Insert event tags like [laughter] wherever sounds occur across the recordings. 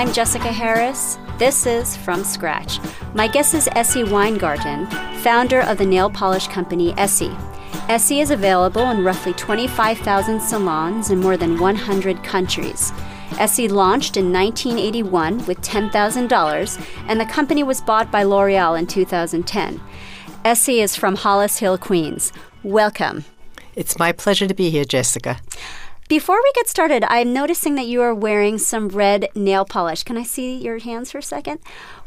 I'm Jessica Harris. This is From Scratch. My guest is Essie Weingarten, founder of the nail polish company Essie. Essie is available in roughly 25,000 salons in more than 100 countries. Essie launched in 1981 with $10,000, and the company was bought by L'Oreal in 2010. Essie is from Hollis Hill, Queens. Welcome. It's my pleasure to be here, Jessica. Before we get started, I'm noticing that you are wearing some red nail polish. Can I see your hands for a second?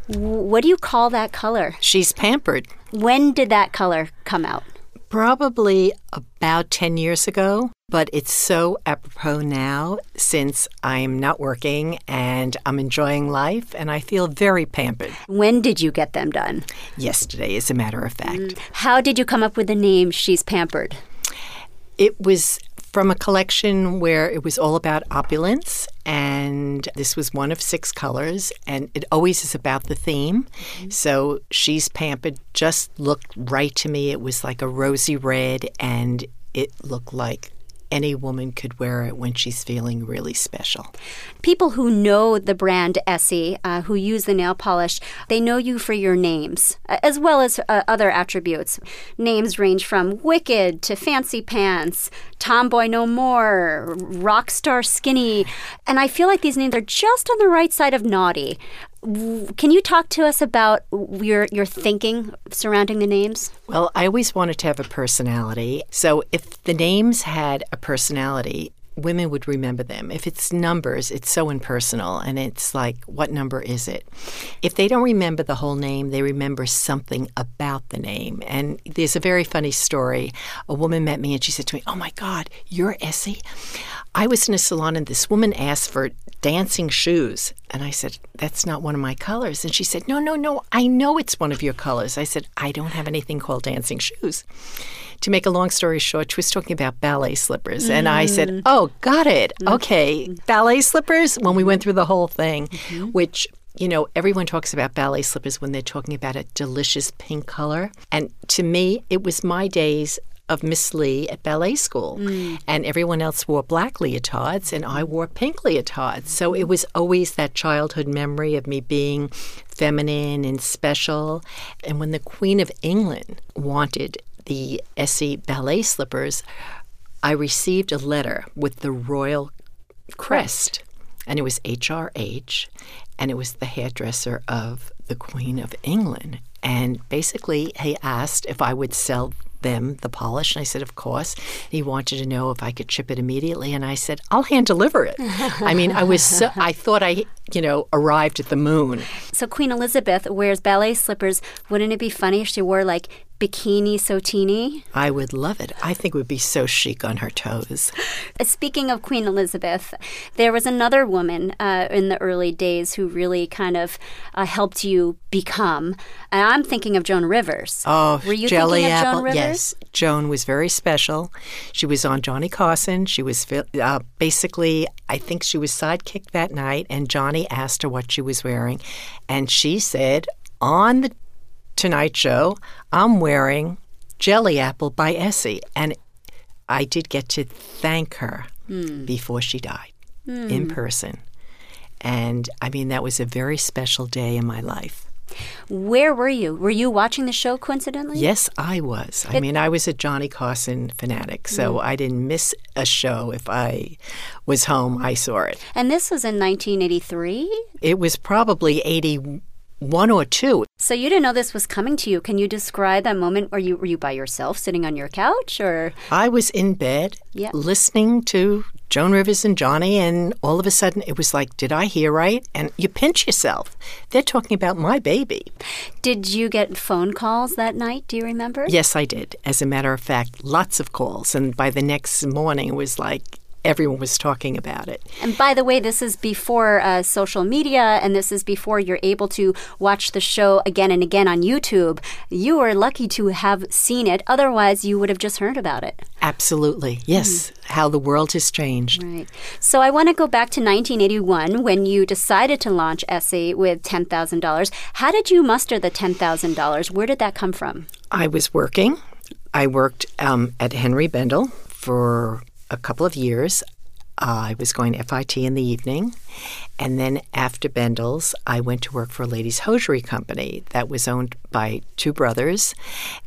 What do you call that color? She's pampered. When did that color come out? Probably about 10 years ago, but it's so apropos now since I'm not working and I'm enjoying life and I feel very pampered. When did you get them done? Yesterday, as a matter of fact. Mm. How did you come up with the name She's Pampered? It was from a collection where it was all about opulence, and this was one of six colors, and it always is about the theme. Mm-hmm. So she's pampered just looked right to me. It was like a rosy red, and it looked like any woman could wear it when she's feeling really special. People who know the brand Essie, uh, who use the nail polish, they know you for your names, as well as uh, other attributes. Names range from Wicked to Fancy Pants, Tomboy No More, rock star Skinny. And I feel like these names are just on the right side of naughty. Can you talk to us about your your thinking surrounding the names? Well, I always wanted to have a personality. So if the names had a personality, women would remember them. If it's numbers, it's so impersonal and it's like, what number is it? If they don't remember the whole name, they remember something about the name. And there's a very funny story. A woman met me and she said to me, Oh my God, you're Essie? I was in a salon and this woman asked for dancing shoes. And I said, That's not one of my colors. And she said, No, no, no, I know it's one of your colors. I said, I don't have anything called dancing shoes. To make a long story short, she was talking about ballet slippers. Mm. And I said, mm. Oh, got it. Mm. Okay, ballet slippers. When we went through the whole thing, mm-hmm. which you know, everyone talks about ballet slippers when they're talking about a delicious pink color. And to me, it was my days of Miss Lee at ballet school. Mm. And everyone else wore black leotards, and I wore pink leotards. So it was always that childhood memory of me being feminine and special. And when the Queen of England wanted the Essie ballet slippers, I received a letter with the royal crest. And it was HRH, and it was the hairdresser of the Queen of England. And basically, he asked if I would sell them the polish? And I said, Of course. He wanted to know if I could ship it immediately. And I said, I'll hand deliver it. I mean, I was so, I thought I, you know, arrived at the moon. So Queen Elizabeth wears ballet slippers. Wouldn't it be funny if she wore like Bikini So Teeny? I would love it. I think it would be so chic on her toes. Uh, speaking of Queen Elizabeth, there was another woman uh, in the early days who really kind of uh, helped you become. And I'm thinking of Joan Rivers. Oh, were you Jelly thinking Apple? of Joan Rivers? Yes, Joan was very special. She was on Johnny Carson. She was uh, basically, I think she was sidekick that night, and Johnny asked her what she was wearing, and she said on the Tonight Show, I'm wearing Jelly Apple by Essie. And I did get to thank her mm. before she died mm. in person. And I mean, that was a very special day in my life. Where were you? Were you watching the show coincidentally? Yes, I was. I mean, I was a Johnny Carson fanatic, so mm. I didn't miss a show. If I was home, I saw it. And this was in 1983? It was probably 80 one or two. So you didn't know this was coming to you. Can you describe that moment? Were you were you by yourself, sitting on your couch, or I was in bed, yeah. listening to Joan Rivers and Johnny, and all of a sudden it was like, did I hear right? And you pinch yourself. They're talking about my baby. Did you get phone calls that night? Do you remember? Yes, I did. As a matter of fact, lots of calls. And by the next morning, it was like everyone was talking about it. And by the way, this is before uh, social media, and this is before you're able to watch the show again and again on YouTube. You are lucky to have seen it. Otherwise, you would have just heard about it. Absolutely. Yes. Mm. How the world has changed. Right. So I want to go back to 1981 when you decided to launch Essie with $10,000. How did you muster the $10,000? Where did that come from? I was working. I worked um, at Henry Bendel for a couple of years. I was going to FIT in the evening. And then after Bendel's, I went to work for a ladies' hosiery company that was owned by two brothers,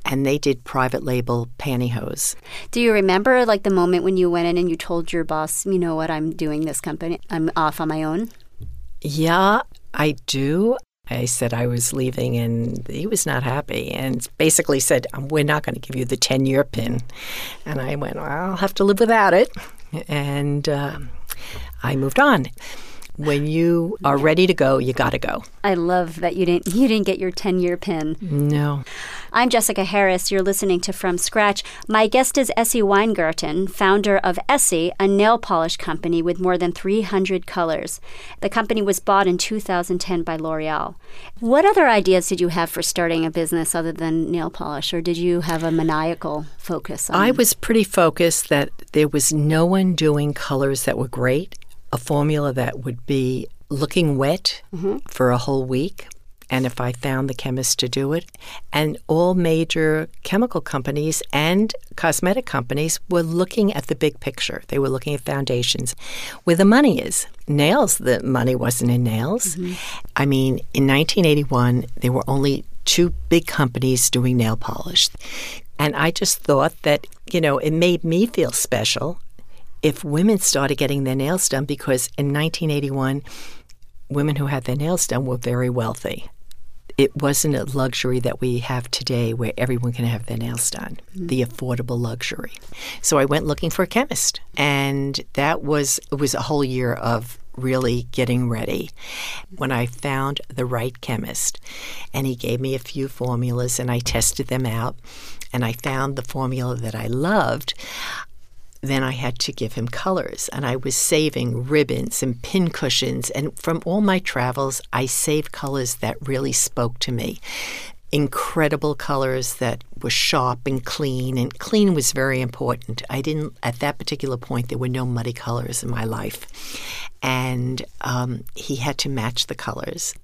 and they did private label pantyhose. Do you remember like the moment when you went in and you told your boss, you know what, I'm doing this company, I'm off on my own? Yeah, I do. I said I was leaving, and he was not happy, and basically said, "We're not going to give you the ten-year pin." And I went, well, "I'll have to live without it," and uh, I moved on when you are ready to go, you got to go. I love that you didn't you didn't get your 10-year pin. No. I'm Jessica Harris. You're listening to From Scratch. My guest is Essie Weingarten, founder of Essie, a nail polish company with more than 300 colors. The company was bought in 2010 by L'Oreal. What other ideas did you have for starting a business other than nail polish, or did you have a maniacal focus? I was pretty focused that there was no one doing colors that were great a formula that would be looking wet mm-hmm. for a whole week. And if I found the chemist to do it, and all major chemical companies and cosmetic companies were looking at the big picture. They were looking at foundations, where the money is. Nails, the money wasn't in nails. Mm-hmm. I mean, in 1981, there were only two big companies doing nail polish. And I just thought that, you know, it made me feel special if women started getting their nails done because in 1981, women who had their nails done were very wealthy. It wasn't a luxury that we have today where everyone can have their nails done, mm-hmm. the affordable luxury. So I went looking for a chemist, and that was it was a whole year of really getting ready when I found the right chemist. And he gave me a few formulas and I tested them out and I found the formula that I loved then I had to give him colors. And I was saving ribbons and pincushions. And from all my travels, I saved colors that really spoke to me. Incredible colors that were sharp and clean, and clean was very important. I didn't, at that particular point, there were no muddy colors in my life. And um, he had to match the colors.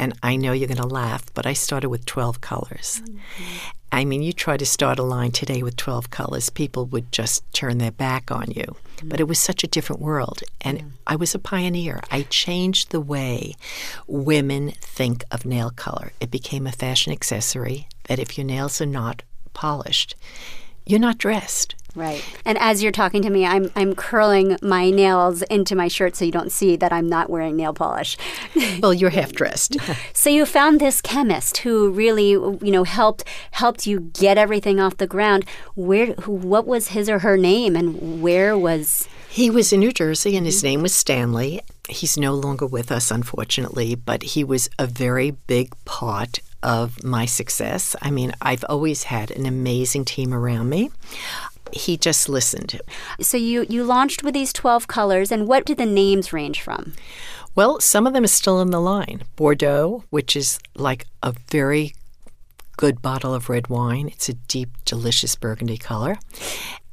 And I know you're going to laugh, but I started with 12 colors. Mm-hmm. I mean, you try to start a line today with 12 colors, people would just turn their back on you. Mm-hmm. But it was such a different world. And yeah. I was a pioneer. I changed the way women think of nail color. It became a fashion accessory that if your nails are not polished, you're not dressed. Right. And as you're talking to me, I'm I'm curling my nails into my shirt so you don't see that I'm not wearing nail polish. [laughs] well, you're half dressed. [laughs] [laughs] so you found this chemist who really, you know, helped helped you get everything off the ground. Where who, what was his or her name and where was He was in New Jersey and his name was Stanley. He's no longer with us unfortunately, but he was a very big part of my success. I mean, I've always had an amazing team around me he just listened. So you you launched with these 12 colors and what did the names range from? Well, some of them are still in the line. Bordeaux, which is like a very good bottle of red wine. It's a deep, delicious burgundy color.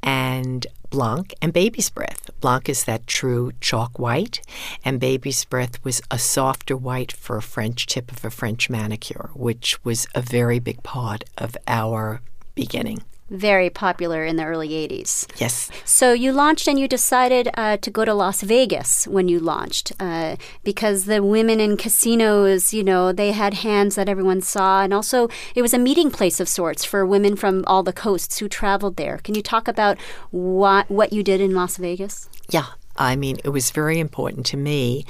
And Blanc and Baby's Breath. Blanc is that true chalk white, and Baby's Breath was a softer white for a French tip of a French manicure, which was a very big part of our beginning very popular in the early 80s. Yes. So you launched and you decided uh, to go to Las Vegas when you launched uh, because the women in casinos, you know, they had hands that everyone saw. And also, it was a meeting place of sorts for women from all the coasts who traveled there. Can you talk about what, what you did in Las Vegas? Yeah. I mean, it was very important to me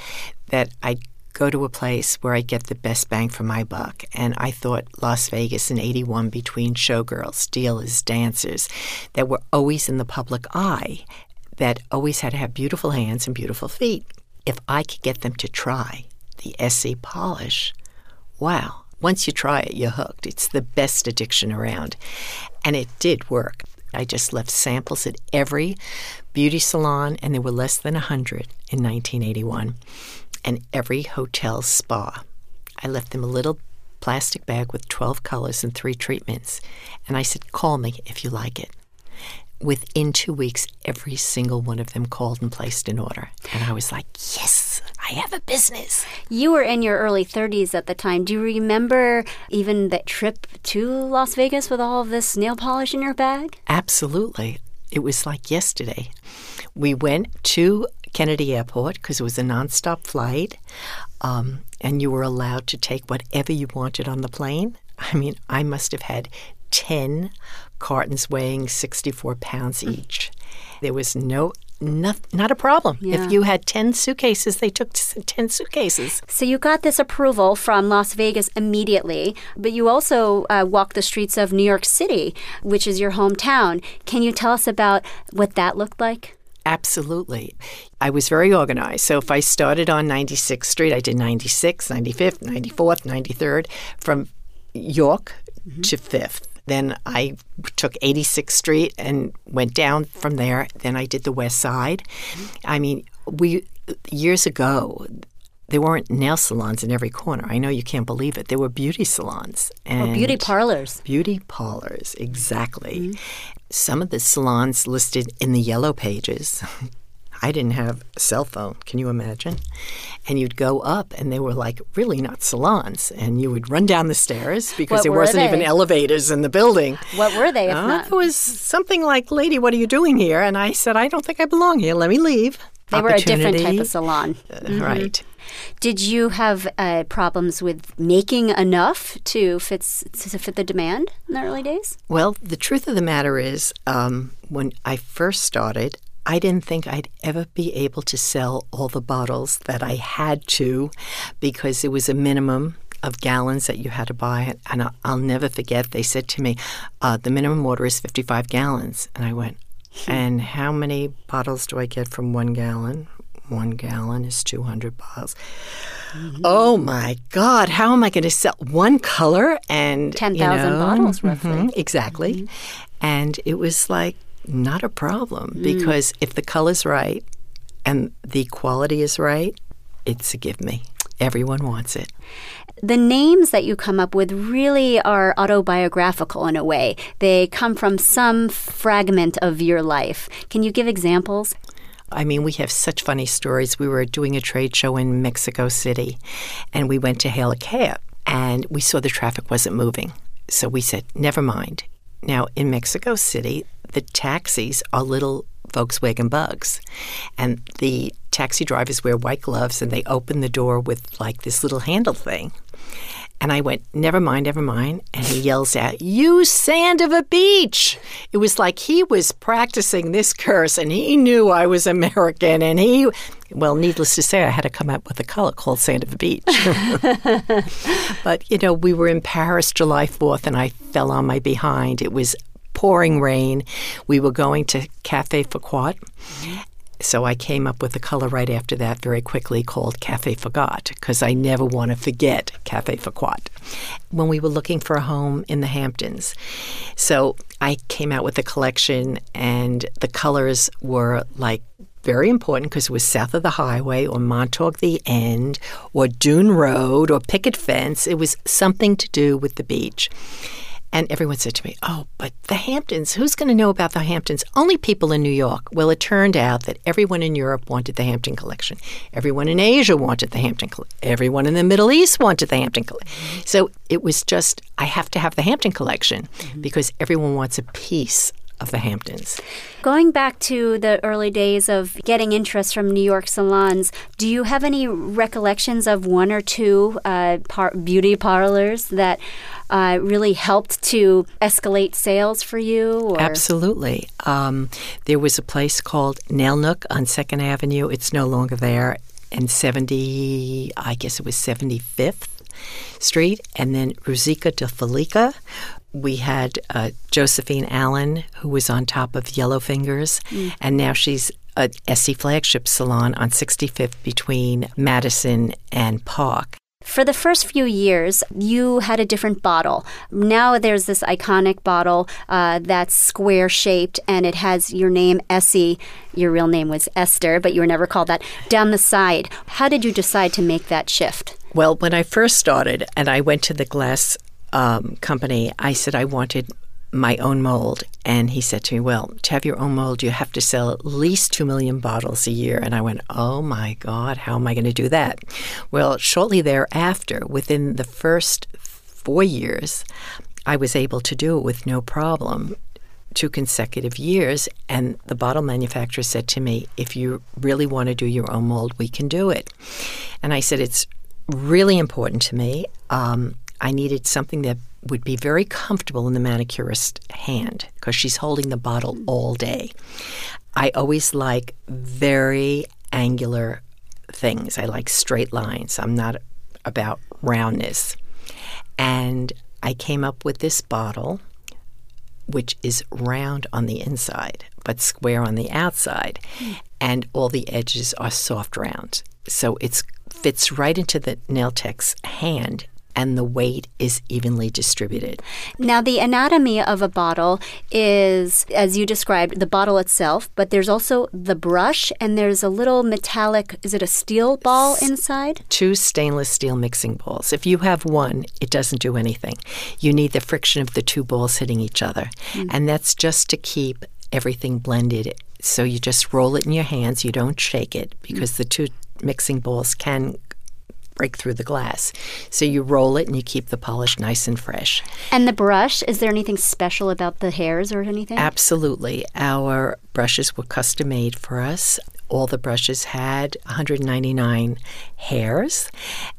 that I go to a place where I get the best bang for my buck. And I thought Las Vegas in 81 between showgirls, dealers, dancers that were always in the public eye, that always had to have beautiful hands and beautiful feet. If I could get them to try the Essie polish, wow. Once you try it, you're hooked. It's the best addiction around. And it did work. I just left samples at every beauty salon, and there were less than 100 in 1981 and every hotel spa. I left them a little plastic bag with 12 colors and three treatments. And I said, Call me if you like it. Within two weeks, every single one of them called and placed an order. And I was like, Yes, I have a business. You were in your early 30s at the time. Do you remember even that trip to Las Vegas with all of this nail polish in your bag? Absolutely. It was like yesterday. We went to Kennedy Airport because it was a nonstop flight, um, and you were allowed to take whatever you wanted on the plane. I mean, I must have had 10 cartons weighing 64 pounds each. There was no not, not a problem. Yeah. If you had 10 suitcases, they took 10 suitcases. So you got this approval from Las Vegas immediately, but you also uh, walked the streets of New York City, which is your hometown. Can you tell us about what that looked like? Absolutely. I was very organized. So if I started on 96th Street, I did 96th, 95th, 94th, 93rd from York mm-hmm. to 5th. Then I took 86th Street and went down from there. Then I did the West Side. I mean, we years ago there weren't nail salons in every corner. I know you can't believe it. There were beauty salons and or beauty parlors. Beauty parlors, exactly. Mm-hmm. Some of the salons listed in the yellow pages [laughs] I didn't have a cell phone. Can you imagine? And you'd go up, and they were like really not salons. And you would run down the stairs because what there wasn't they? even elevators in the building. What were they? If uh, not? It was something like, "Lady, what are you doing here?" And I said, "I don't think I belong here. Let me leave." They were a different type of salon. Uh, mm-hmm. Right. Did you have uh, problems with making enough to fit to fit the demand in the early days? Well, the truth of the matter is, um, when I first started, I didn't think I'd ever be able to sell all the bottles that I had to because it was a minimum of gallons that you had to buy. And I'll never forget, they said to me, uh, the minimum order is 55 gallons. And I went, [laughs] and how many bottles do I get from one gallon? One gallon is 200 bottles. Mm-hmm. Oh my God, how am I going to sell one color and 10,000 you know, bottles roughly? Mm-hmm, exactly. Mm-hmm. And it was like, not a problem mm. because if the color's right and the quality is right, it's a give me. Everyone wants it. The names that you come up with really are autobiographical in a way. They come from some fragment of your life. Can you give examples? I mean, we have such funny stories. We were doing a trade show in Mexico City and we went to hail and we saw the traffic wasn't moving. So we said, never mind. Now, in Mexico City, the taxis are little Volkswagen bugs. And the taxi drivers wear white gloves and they open the door with like this little handle thing. And I went, never mind, never mind. And he yells out, You sand of a beach. It was like he was practicing this curse and he knew I was American. And he, well, needless to say, I had to come up with a color called Sand of a Beach. [laughs] but, you know, we were in Paris July 4th and I fell on my behind. It was pouring rain. We were going to Cafe Foquat. So I came up with a color right after that very quickly called Cafe Forgot because I never want to forget Cafe Foquat when we were looking for a home in the Hamptons. So I came out with a collection and the colors were like very important because it was south of the highway or Montauk the End or Dune Road or Picket Fence. It was something to do with the beach. And everyone said to me, Oh, but the Hamptons, who's going to know about the Hamptons? Only people in New York. Well, it turned out that everyone in Europe wanted the Hampton collection. Everyone in Asia wanted the Hampton collection. Everyone in the Middle East wanted the Hampton collection. So it was just, I have to have the Hampton collection mm-hmm. because everyone wants a piece of the Hamptons. Going back to the early days of getting interest from New York salons, do you have any recollections of one or two uh, par- beauty parlors that uh, really helped to escalate sales for you? Or? Absolutely. Um, there was a place called Nail Nook on Second Avenue. It's no longer there. And 70, I guess it was 75th Street, and then Ruzika de Felica. We had uh, Josephine Allen, who was on top of Yellow Fingers, mm. and now she's a Essie flagship salon on 65th between Madison and Park. For the first few years, you had a different bottle. Now there's this iconic bottle uh, that's square shaped and it has your name, Essie. Your real name was Esther, but you were never called that, down the side. How did you decide to make that shift? Well, when I first started and I went to the glass um, company, I said I wanted my own mold. And he said to me, Well, to have your own mold, you have to sell at least 2 million bottles a year. And I went, Oh my God, how am I going to do that? Well, shortly thereafter, within the first four years, I was able to do it with no problem two consecutive years. And the bottle manufacturer said to me, If you really want to do your own mold, we can do it. And I said, It's really important to me. Um, I needed something that would be very comfortable in the manicurist's hand because she's holding the bottle all day. I always like very angular things. I like straight lines. I'm not about roundness. And I came up with this bottle, which is round on the inside, but square on the outside. And all the edges are soft round. So it fits right into the nail tech's hand and the weight is evenly distributed. Now, the anatomy of a bottle is, as you described, the bottle itself, but there's also the brush and there's a little metallic, is it a steel ball inside? Two stainless steel mixing balls. If you have one, it doesn't do anything. You need the friction of the two balls hitting each other. Mm. And that's just to keep everything blended. So you just roll it in your hands, you don't shake it because mm. the two mixing balls can break through the glass. So you roll it and you keep the polish nice and fresh. And the brush, is there anything special about the hairs or anything? Absolutely. Our brushes were custom made for us. All the brushes had 199 hairs,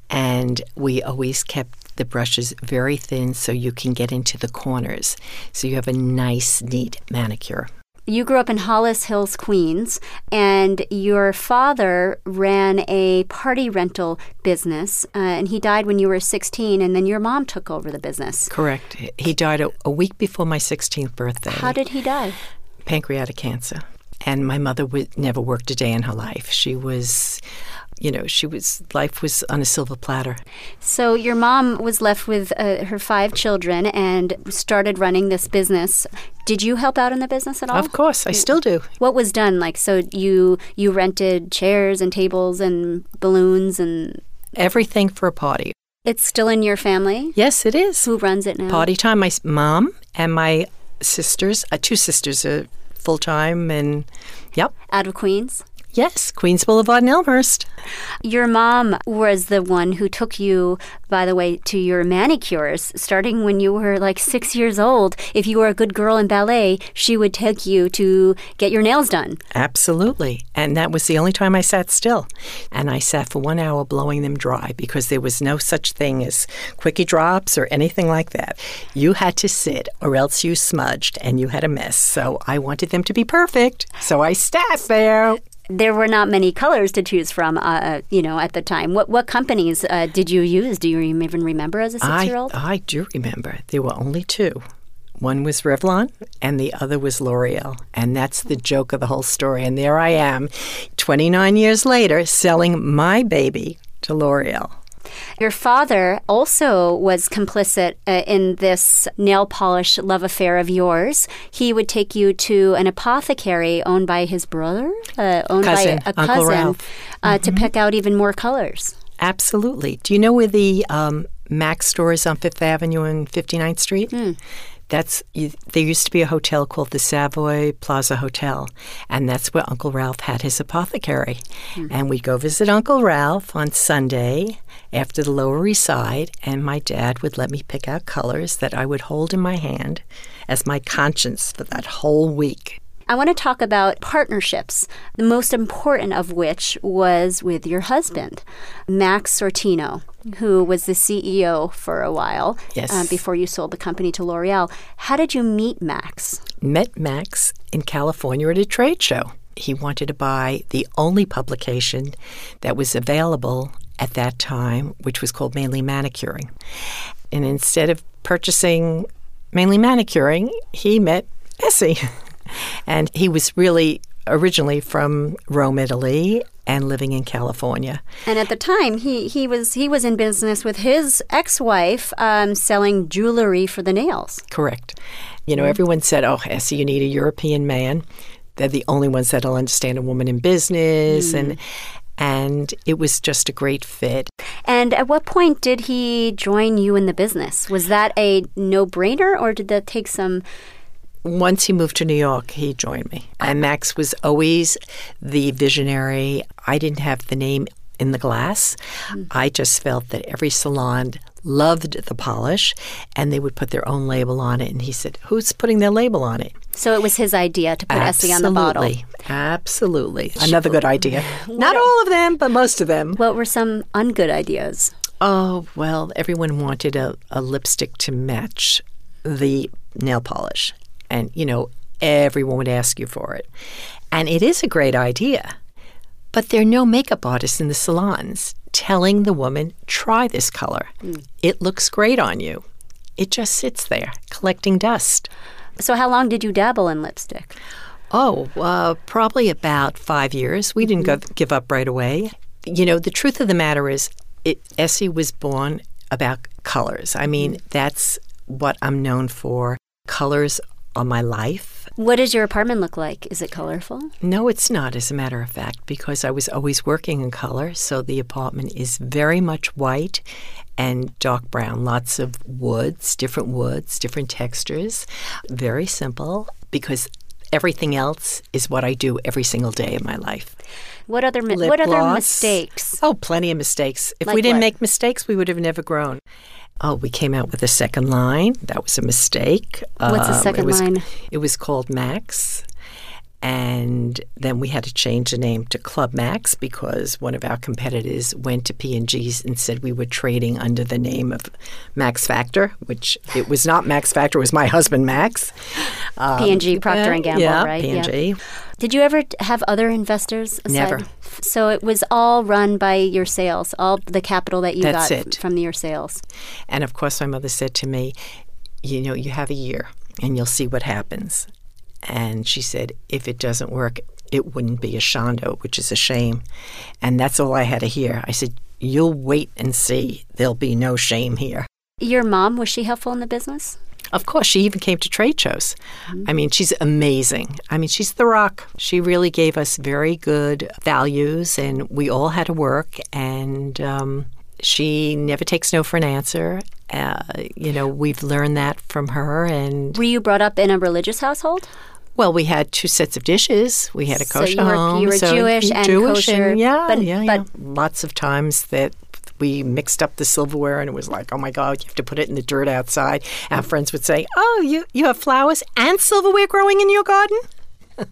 and we always kept the brushes very thin so you can get into the corners. So you have a nice, neat manicure you grew up in Hollis Hills, Queens, and your father ran a party rental business, uh, and he died when you were 16, and then your mom took over the business. Correct. He died a, a week before my 16th birthday. How did he die? Pancreatic cancer. And my mother would, never worked a day in her life. She was you know, she was life was on a silver platter. So your mom was left with uh, her five children and started running this business. Did you help out in the business at all? Of course, I still do. What was done? Like, so you you rented chairs and tables and balloons and everything for a party. It's still in your family. Yes, it is. Who runs it now? Party time. My mom and my sisters. Uh, two sisters are full time, and yep. Out of Queens. Yes, Queens Boulevard in Elmhurst. Your mom was the one who took you, by the way, to your manicures starting when you were like six years old. If you were a good girl in ballet, she would take you to get your nails done. Absolutely. And that was the only time I sat still. And I sat for one hour blowing them dry because there was no such thing as quickie drops or anything like that. You had to sit or else you smudged and you had a mess. So I wanted them to be perfect. So I sat there there were not many colors to choose from, uh, uh, you know, at the time. What what companies uh, did you use? Do you even remember as a six year old? I do remember. There were only two. One was Revlon and the other was L'Oreal. And that's the joke of the whole story. And there I am, 29 years later, selling my baby to L'Oreal. Your father also was complicit uh, in this nail polish love affair of yours. He would take you to an apothecary owned by his brother, uh, owned cousin, by a cousin, uh, mm-hmm. to pick out even more colors. Absolutely. Do you know where the um, Mac store is on Fifth Avenue and 59th Street? Mm. That's there used to be a hotel called the Savoy Plaza Hotel, and that's where Uncle Ralph had his apothecary. Mm-hmm. And we'd go visit Uncle Ralph on Sunday after the Lower East Side, and my dad would let me pick out colors that I would hold in my hand as my conscience for that whole week. I want to talk about partnerships, the most important of which was with your husband, Max Sortino, who was the CEO for a while yes. uh, before you sold the company to L'Oreal. How did you meet Max? Met Max in California at a trade show. He wanted to buy the only publication that was available at that time, which was called Mainly Manicuring. And instead of purchasing Mainly Manicuring, he met Essie. [laughs] And he was really originally from Rome, Italy, and living in California. And at the time, he, he was he was in business with his ex-wife, um, selling jewelry for the nails. Correct. You know, everyone said, "Oh, Essie, you need a European man." They're the only ones that'll understand a woman in business, mm. and and it was just a great fit. And at what point did he join you in the business? Was that a no-brainer, or did that take some? Once he moved to New York, he joined me. And Max was always the visionary. I didn't have the name in the glass. Mm. I just felt that every salon loved the polish, and they would put their own label on it. And he said, Who's putting their label on it? So it was his idea to put Essie on the bottle. Absolutely. Another good idea. Not all of them, but most of them. What were some ungood ideas? Oh, well, everyone wanted a, a lipstick to match the nail polish. And, you know, everyone would ask you for it. And it is a great idea. But there are no makeup artists in the salons telling the woman, try this color. Mm. It looks great on you. It just sits there collecting dust. So, how long did you dabble in lipstick? Oh, uh, probably about five years. We didn't mm-hmm. go, give up right away. You know, the truth of the matter is, it, Essie was born about colors. I mean, mm. that's what I'm known for. Colors are my life. What does your apartment look like? Is it colorful? No, it's not, as a matter of fact, because I was always working in color. So the apartment is very much white and dark brown, lots of woods, different woods, different textures. Very simple because everything else is what I do every single day of my life. What other mi- what gloss. other mistakes? Oh, plenty of mistakes. If like we didn't what? make mistakes, we would have never grown. Oh, we came out with a second line. That was a mistake. What's the um, second it was, line? It was called Max. And then we had to change the name to Club Max because one of our competitors went to P&G and said we were trading under the name of Max Factor, which it was not Max Factor, it was my husband Max. Um, P&G, Procter and Gamble, yeah, right? P&G. Yeah. Did you ever have other investors? Aside? Never. So it was all run by your sales, all the capital that you That's got it. from your sales. And of course, my mother said to me, you know, you have a year and you'll see what happens. And she said, if it doesn't work, it wouldn't be a shanda, which is a shame. And that's all I had to hear. I said, you'll wait and see. There'll be no shame here. Your mom, was she helpful in the business? Of course, she even came to trade shows. Mm-hmm. I mean, she's amazing. I mean, she's the rock. She really gave us very good values, and we all had to work. And um, she never takes no for an answer. Uh, you know, we've learned that from her. And were you brought up in a religious household? Well, we had two sets of dishes. We had a kosher so you were, home. You were so Jewish and Jewish kosher. And, yeah, but, yeah, but, yeah. Lots of times that we mixed up the silverware and it was like, oh my God, you have to put it in the dirt outside. Our friends would say, oh, you, you have flowers and silverware growing in your garden? [laughs]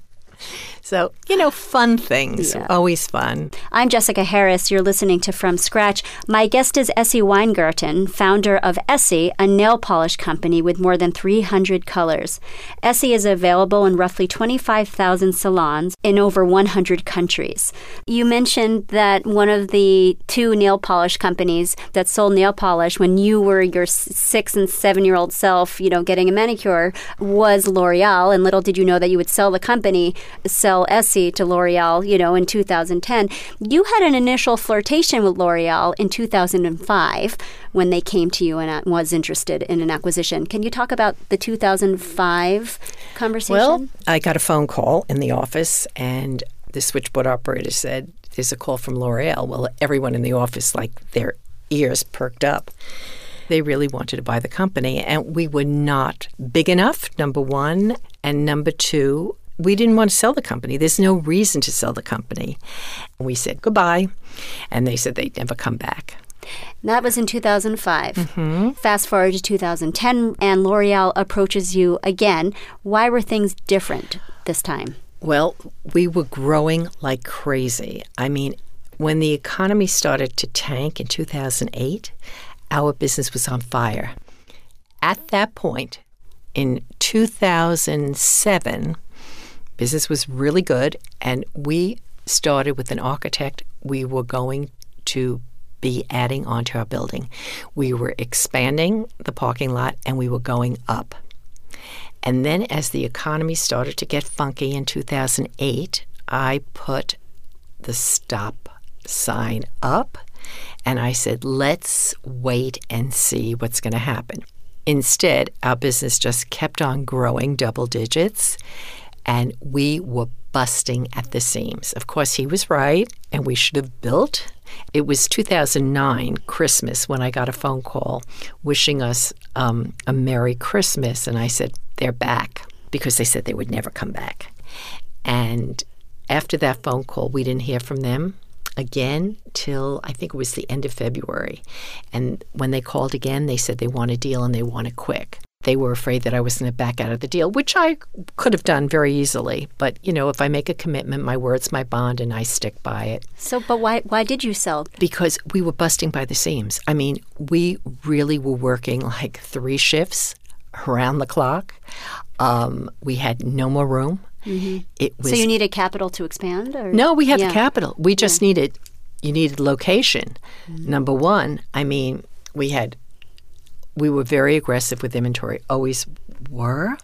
So, you know, fun things, yeah. always fun. I'm Jessica Harris. You're listening to From Scratch. My guest is Essie Weingarten, founder of Essie, a nail polish company with more than 300 colors. Essie is available in roughly 25,000 salons in over 100 countries. You mentioned that one of the two nail polish companies that sold nail polish when you were your six and seven year old self, you know, getting a manicure was L'Oreal. And little did you know that you would sell the company, sell sell Essie to L'Oreal, you know, in 2010. You had an initial flirtation with L'Oreal in 2005 when they came to you and uh, was interested in an acquisition. Can you talk about the 2005 conversation? Well, I got a phone call in the office and the switchboard operator said, There's a call from L'Oreal. Well, everyone in the office, like their ears perked up. They really wanted to buy the company, and we were not big enough, number one. And number two, we didn't want to sell the company. There's no reason to sell the company. We said goodbye, and they said they'd never come back. That was in 2005. Mm-hmm. Fast forward to 2010, and L'Oreal approaches you again. Why were things different this time? Well, we were growing like crazy. I mean, when the economy started to tank in 2008, our business was on fire. At that point, in 2007, Business was really good, and we started with an architect. We were going to be adding onto our building. We were expanding the parking lot and we were going up. And then, as the economy started to get funky in 2008, I put the stop sign up and I said, let's wait and see what's going to happen. Instead, our business just kept on growing double digits and we were busting at the seams. Of course, he was right, and we should have built. It was 2009 Christmas when I got a phone call wishing us um, a Merry Christmas, and I said, They're back because they said they would never come back. And after that phone call, we didn't hear from them again till I think it was the end of February. And when they called again, they said they want a deal and they want it quick. They were afraid that I was going to back out of the deal, which I could have done very easily. But, you know, if I make a commitment, my word's my bond and I stick by it. So, but why, why did you sell? Because we were busting by the seams. I mean, we really were working like three shifts around the clock. Um, we had no more room. Mm-hmm. It was So you needed capital to expand? Or? no, we had Yeah. the capital. We just needed you needed location. Number one, I mean, we had we were very aggressive with inventory. Always were.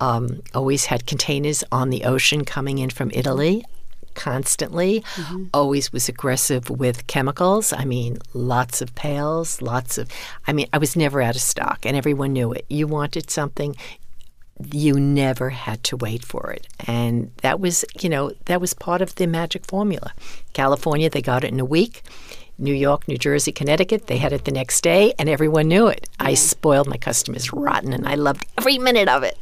Um, always had containers on the ocean coming in from Italy constantly. Always was aggressive with chemicals. I mean, lots of pails, lots of. I mean, I was never out of stock, and everyone knew it. You wanted something, you never had to wait for it. And that was, you know, that was part of the magic formula. California, they got it in a week. New York, New Jersey, Connecticut, they had it the next day, and everyone knew it. I spoiled my customers rotten, and I loved every minute of it.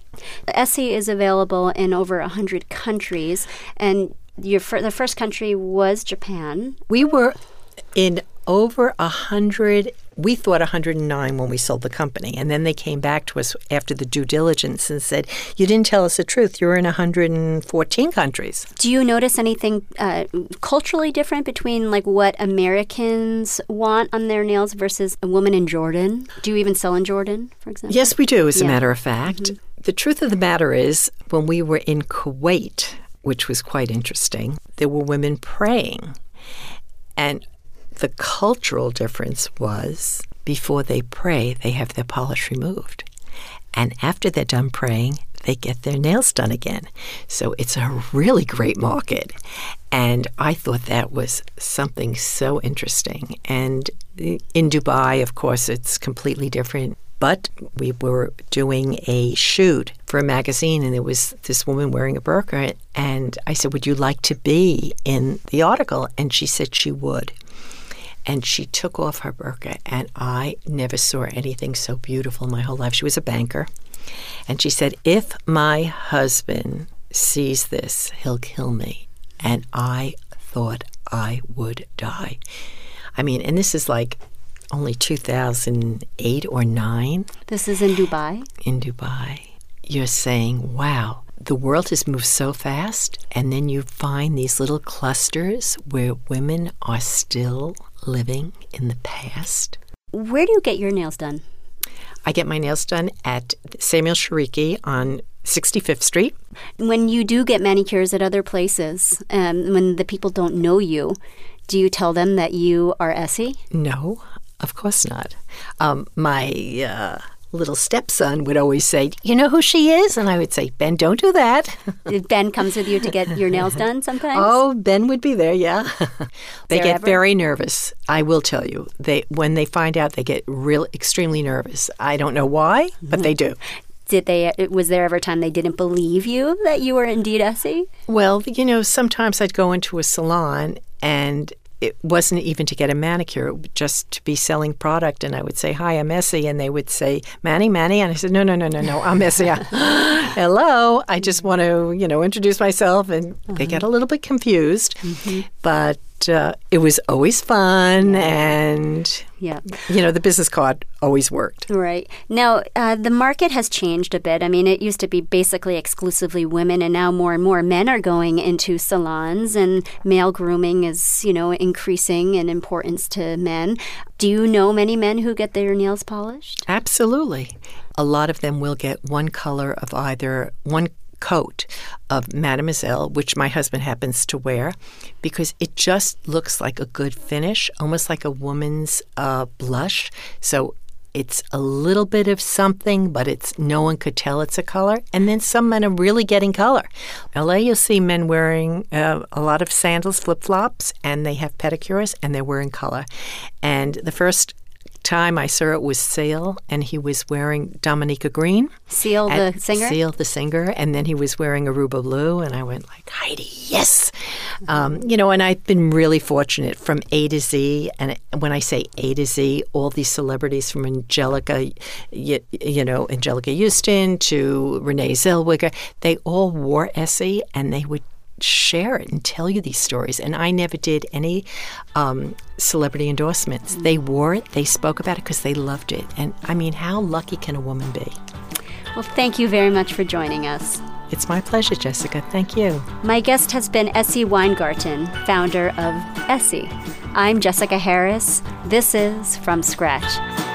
Essie is available in over 100 countries, and your fir- the first country was Japan. We were in over a hundred. We thought 109 when we sold the company, and then they came back to us after the due diligence and said, "You didn't tell us the truth. You're in 114 countries." Do you notice anything uh, culturally different between like what Americans want on their nails versus a woman in Jordan? Do you even sell in Jordan, for example? Yes, we do, as a matter of fact. The truth of the matter is, when we were in Kuwait, which was quite interesting, there were women praying. And the cultural difference was before they pray, they have their polish removed. And after they're done praying, they get their nails done again. So it's a really great market. And I thought that was something so interesting. And in Dubai, of course, it's completely different. But we were doing a shoot for a magazine, and there was this woman wearing a burqa. And I said, Would you like to be in the article? And she said she would and she took off her burqa and i never saw anything so beautiful in my whole life she was a banker and she said if my husband sees this he'll kill me and i thought i would die i mean and this is like only 2008 or 9 This is in Dubai. in Dubai, you're saying, wow, the world has moved so fast. And then you find these little clusters where women are still living in the past. Where do you get your nails done? I get my nails done at Samuel Shriqui on 65th Street. When you do get manicures at other places, um, when the people don't know you, do you tell them that you are Essie? No, of course not. Um, my uh, little stepson would always say, You know who she is? And I would say, Ben, don't do that. [laughs] ben comes with you to get your nails done [laughs] sometimes? Oh, Ben would be there, yeah. [laughs] they there get ever- very nervous. I will tell you. They when they find out they get real extremely nervous. I don't know why, but they mm-hmm. do. Did they? Uh, was there ever a time they didn't believe you that you were indeed Essie? Well, you know, sometimes I'd go into a salon and it wasn't even to get a manicure, it was just to be selling product. And I would say, Hi, I'm Essie. And they would say, Manny, Manny. And I said, No, no, no, no, no, I'm Essie. [laughs] Hello. I just want to, you know, introduce myself. And they get a little bit confused. Mm-hmm. But uh, it was always fun. And, Yeah. you know, the business card always worked. Right. Now, uh, the market has changed a bit. I mean, it used to be basically exclusively women, and now more and more men are going into salons, and male grooming is, you know, increasing in importance to men. Do you know many men who get their nails polished? Absolutely. A lot of them will get one color of either one coat of Mademoiselle, which my husband happens to wear, because it just looks like a good finish, almost like a woman's uh, blush. So it's a little bit of something, but it's no one could tell it's a color. And then some men are really getting color. LA, you'll see men wearing uh, a lot of sandals, flip flops, and they have pedicures, and they're wearing color. And the first time I saw it was Seal, and he was wearing Dominica Green. Seal the singer? Seal the singer, and then he was wearing Aruba Blue, and I went like, Heidi, yes, um, you know. And I've been really fortunate from A to Z, and when I say A to Z, all these celebrities from Anjelica, you, you know, Anjelica Huston to Renee Zellweger, they all wore Essie, and they would share it and tell you these stories. And I never did any um, celebrity endorsements. They wore it, they spoke about it because they loved it. And I mean, how lucky can a woman be? Well, thank you very much for joining us. It's my pleasure, Jessica. Thank you. My guest has been Essie Weingarten, founder of Essie. I'm Jessica Harris. This is From Scratch.